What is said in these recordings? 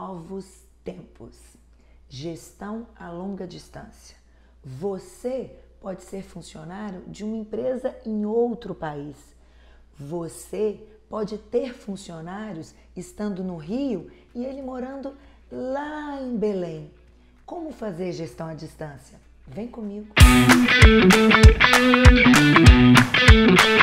novos tempos. Gestão a longa distância. Você pode ser funcionário de uma empresa em outro país. Você pode ter funcionários estando no Rio e ele morando lá em Belém. Como fazer gestão à distância? Vem comigo. Bom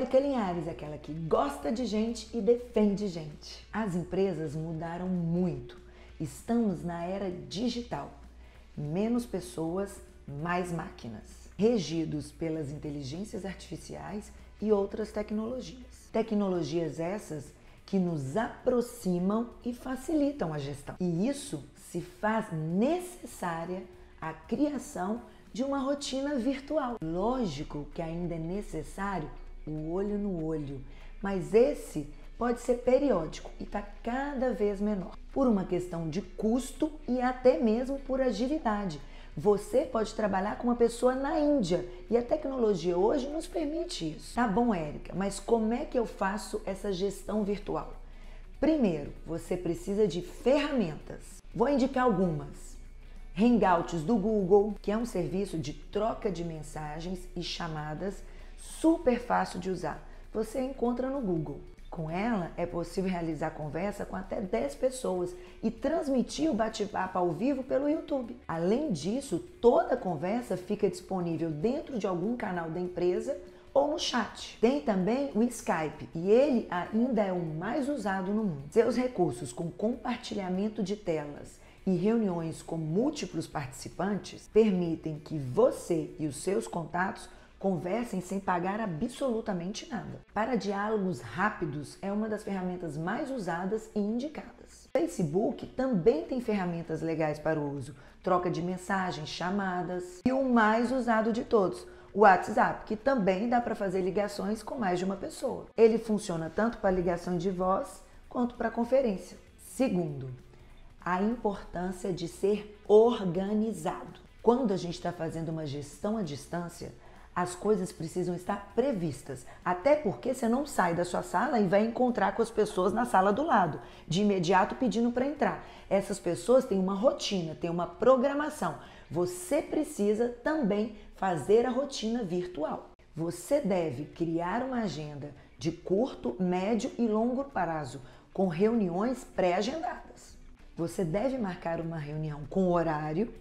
Érica Linhares, aquela que gosta de gente e defende gente. As empresas mudaram muito. Estamos na era digital. Menos pessoas, mais máquinas, regidos pelas inteligências artificiais e outras tecnologias. Tecnologias essas que nos aproximam e facilitam a gestão. E isso se faz necessária a criação de uma rotina virtual. Lógico que ainda é necessário o olho no olho, mas esse pode ser periódico e está cada vez menor, por uma questão de custo e até mesmo por agilidade. Você pode trabalhar com uma pessoa na Índia e a tecnologia hoje nos permite isso. Tá bom, Érica, mas como é que eu faço essa gestão virtual? Primeiro, você precisa de ferramentas. Vou indicar algumas. Hangouts do Google, que é um serviço de troca de mensagens e chamadas super fácil de usar. Você encontra no Google. Com ela é possível realizar conversa com até 10 pessoas e transmitir o bate-papo ao vivo pelo YouTube. Além disso, toda conversa fica disponível dentro de algum canal da empresa ou no chat. Tem também o Skype e ele ainda é o mais usado no mundo. Seus recursos com compartilhamento de telas e reuniões com múltiplos participantes permitem que você e os seus contatos Conversem sem pagar absolutamente nada. Para diálogos rápidos, é uma das ferramentas mais usadas e indicadas. Facebook também tem ferramentas legais para o uso: troca de mensagens, chamadas e o mais usado de todos, o WhatsApp, que também dá para fazer ligações com mais de uma pessoa. Ele funciona tanto para ligação de voz quanto para conferência. Segundo, a importância de ser organizado. Quando a gente está fazendo uma gestão à distância, as coisas precisam estar previstas. Até porque você não sai da sua sala e vai encontrar com as pessoas na sala do lado, de imediato pedindo para entrar. Essas pessoas têm uma rotina, têm uma programação. Você precisa também fazer a rotina virtual. Você deve criar uma agenda de curto, médio e longo prazo, com reuniões pré-agendadas. Você deve marcar uma reunião com horário,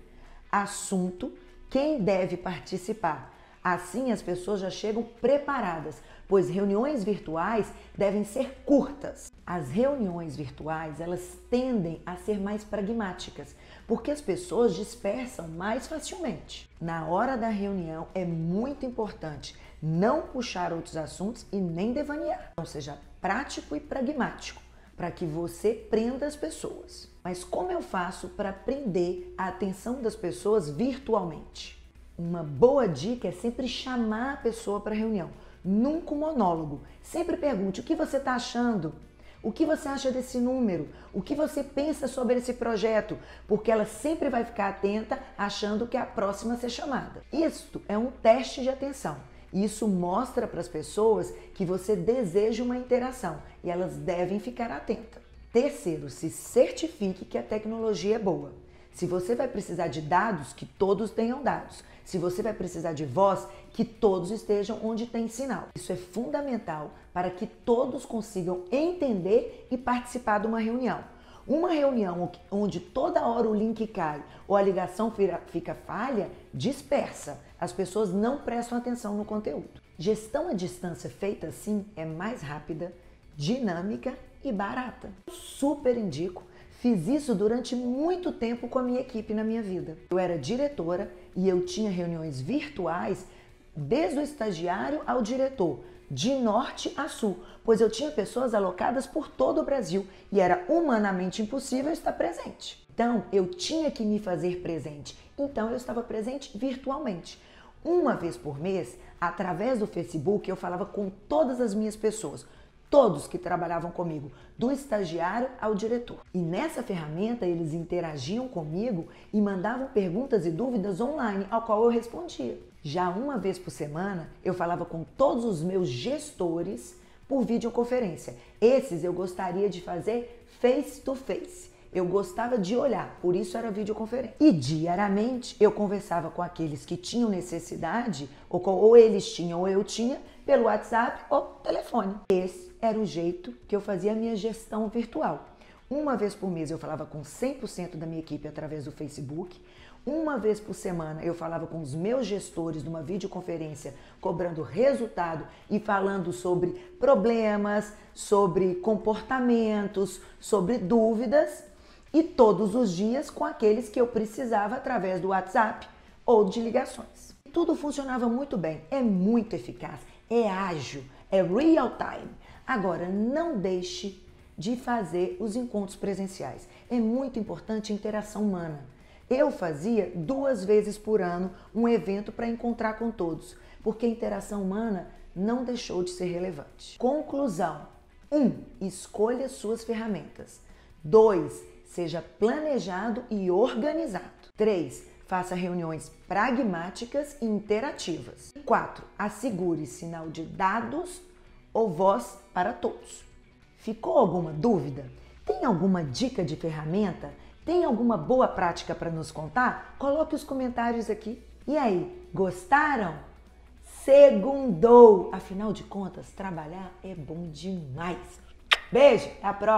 assunto, quem deve participar Assim as pessoas já chegam preparadas, pois reuniões virtuais devem ser curtas. As reuniões virtuais, elas tendem a ser mais pragmáticas, porque as pessoas dispersam mais facilmente. Na hora da reunião é muito importante não puxar outros assuntos e nem devanear. Então seja prático e pragmático para que você prenda as pessoas. Mas como eu faço para prender a atenção das pessoas virtualmente? Uma boa dica é sempre chamar a pessoa para reunião. Nunca um monólogo. Sempre pergunte o que você está achando, o que você acha desse número, o que você pensa sobre esse projeto, porque ela sempre vai ficar atenta achando que é a próxima a ser chamada. Isto é um teste de atenção. Isso mostra para as pessoas que você deseja uma interação e elas devem ficar atentas. Terceiro, se certifique que a tecnologia é boa. Se você vai precisar de dados, que todos tenham dados. Se você vai precisar de voz, que todos estejam onde tem sinal. Isso é fundamental para que todos consigam entender e participar de uma reunião. Uma reunião onde toda hora o link cai ou a ligação fica falha, dispersa. As pessoas não prestam atenção no conteúdo. Gestão à distância feita assim é mais rápida, dinâmica e barata. Super indico Fiz isso durante muito tempo com a minha equipe na minha vida. Eu era diretora e eu tinha reuniões virtuais desde o estagiário ao diretor, de norte a sul, pois eu tinha pessoas alocadas por todo o Brasil e era humanamente impossível estar presente. Então, eu tinha que me fazer presente. Então, eu estava presente virtualmente. Uma vez por mês, através do Facebook, eu falava com todas as minhas pessoas todos que trabalhavam comigo, do estagiário ao diretor. E nessa ferramenta eles interagiam comigo e mandavam perguntas e dúvidas online, ao qual eu respondia. Já uma vez por semana, eu falava com todos os meus gestores por videoconferência. Esses eu gostaria de fazer face to face. Eu gostava de olhar, por isso era videoconferência. E diariamente eu conversava com aqueles que tinham necessidade, ou, ou eles tinham ou eu tinha, pelo WhatsApp ou telefone. Esse era o jeito que eu fazia a minha gestão virtual. Uma vez por mês eu falava com 100% da minha equipe através do Facebook. Uma vez por semana eu falava com os meus gestores numa videoconferência, cobrando resultado e falando sobre problemas, sobre comportamentos, sobre dúvidas. E todos os dias com aqueles que eu precisava através do WhatsApp ou de ligações. Tudo funcionava muito bem, é muito eficaz, é ágil, é real time. Agora, não deixe de fazer os encontros presenciais. É muito importante a interação humana. Eu fazia duas vezes por ano um evento para encontrar com todos, porque a interação humana não deixou de ser relevante. Conclusão: 1. Um, escolha suas ferramentas. 2. Seja planejado e organizado. 3. Faça reuniões pragmáticas e interativas. 4. Assegure sinal de dados ou voz para todos. Ficou alguma dúvida? Tem alguma dica de ferramenta? Tem alguma boa prática para nos contar? Coloque os comentários aqui. E aí, gostaram? Segundou! Afinal de contas, trabalhar é bom demais. Beijo, até a próxima!